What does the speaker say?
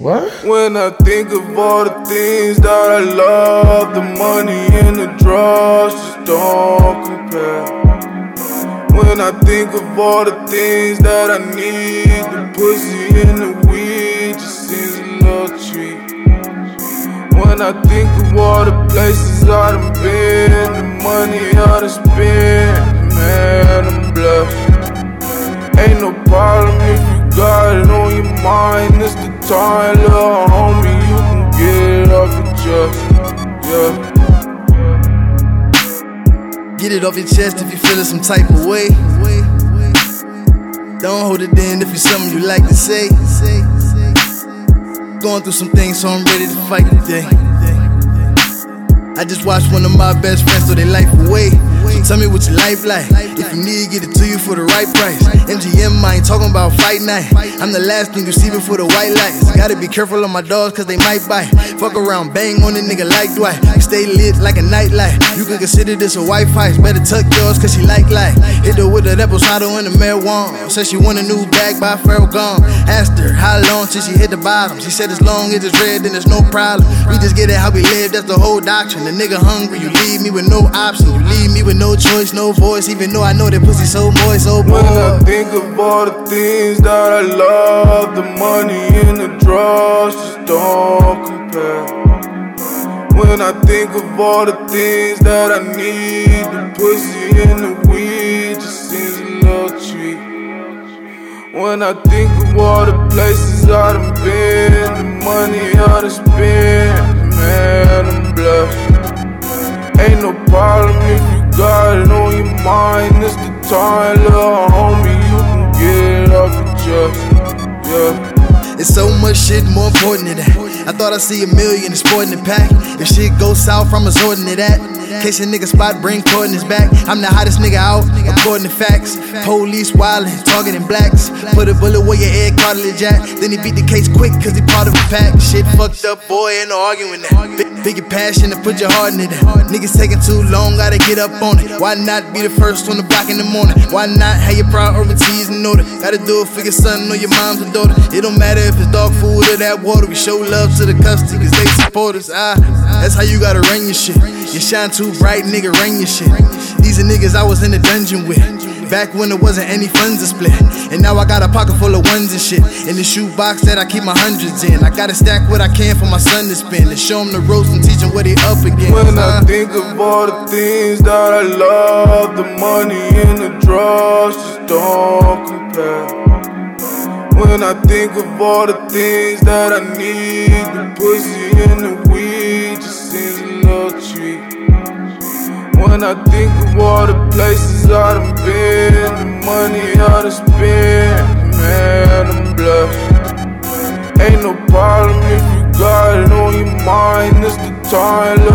What? When I think of all the things that I love, the money and the drugs just don't compare. When I think of all the things that I need, the pussy and the weed just seems a little cheap. When I think of all the places I done been, the money I done spent, man, I'm blessed. Ain't no problem if got it on your mind. It's the time, little homie, you can get it off your chest. Yeah. Get it off your chest if you feeling some type of way. Don't hold it in if it's something you like to say. Going through some things, so I'm ready to fight today. I just watched one of my best friends throw their life away. So tell me what your life like. If you need, get it to you for the right price. MGM, I ain't talking about fight night. I'm the last thing you see before the white lights. Gotta be careful of my dogs, cause they might bite. Fuck around, bang on a nigga like Dwight. Stay lit like a nightlight. You can consider this a white fight. Better tuck yours, cause she like light. Hit her with an apple cider and a marijuana. Said she want a new bag by Pharrell Gone. Asked her how long since she hit the bottom. She said as long as it's red, then there's no problem. We just get it how we live, that's the whole doctrine. The nigga hungry, you leave me with no option. You leave me with no choice, no voice. Even though I know that pussy so moist, so boy. When I think of all the things that I love, the money and the drugs just don't compare. When I think of all the things that I need, the pussy and the weed just seems a little cheap. When I think of all the places I done been, the money I done spent, man, I'm blessed. Ain't no problem if you got it on your mind. It's the time, little It's much shit more important than that. I thought I'd see a million exporting the pack. If shit goes south, I'm resorting to that. Case a nigga spot, bring his back. I'm the hottest nigga out, according to facts. Police wildin', targeting blacks. Put a bullet where your head cartilage at. Then he beat the case quick, cause he part of a pack. Shit fucked up, boy, ain't no arguing that. Big, your passion to put your heart in it. Niggas taking too long, gotta get up on it. Why not be the first on the block in the morning? Why not have your priorities in order? Gotta do it for your son or your mom's or daughter. It don't matter if it's dog food or that water. We show love to the custody, cause they support us. Ah, that's how you gotta run your shit. You shine too bright, nigga, rain your shit. These are niggas I was in the dungeon with. Back when there wasn't any funds to split. And now I got a pocket full of ones and shit. In the shoe box that I keep my hundreds in. I gotta stack what I can for my son to spend. And show him the ropes and teach him what he up against. When I think of all the things that I love, the money and the drugs just don't compare. When I think of all the things that I need, the pussy and the weed just seems a little cheap. When I think of all the places I done been, the money I done spent, man, I'm blessed. Ain't no problem if you got it on your mind. It's the time,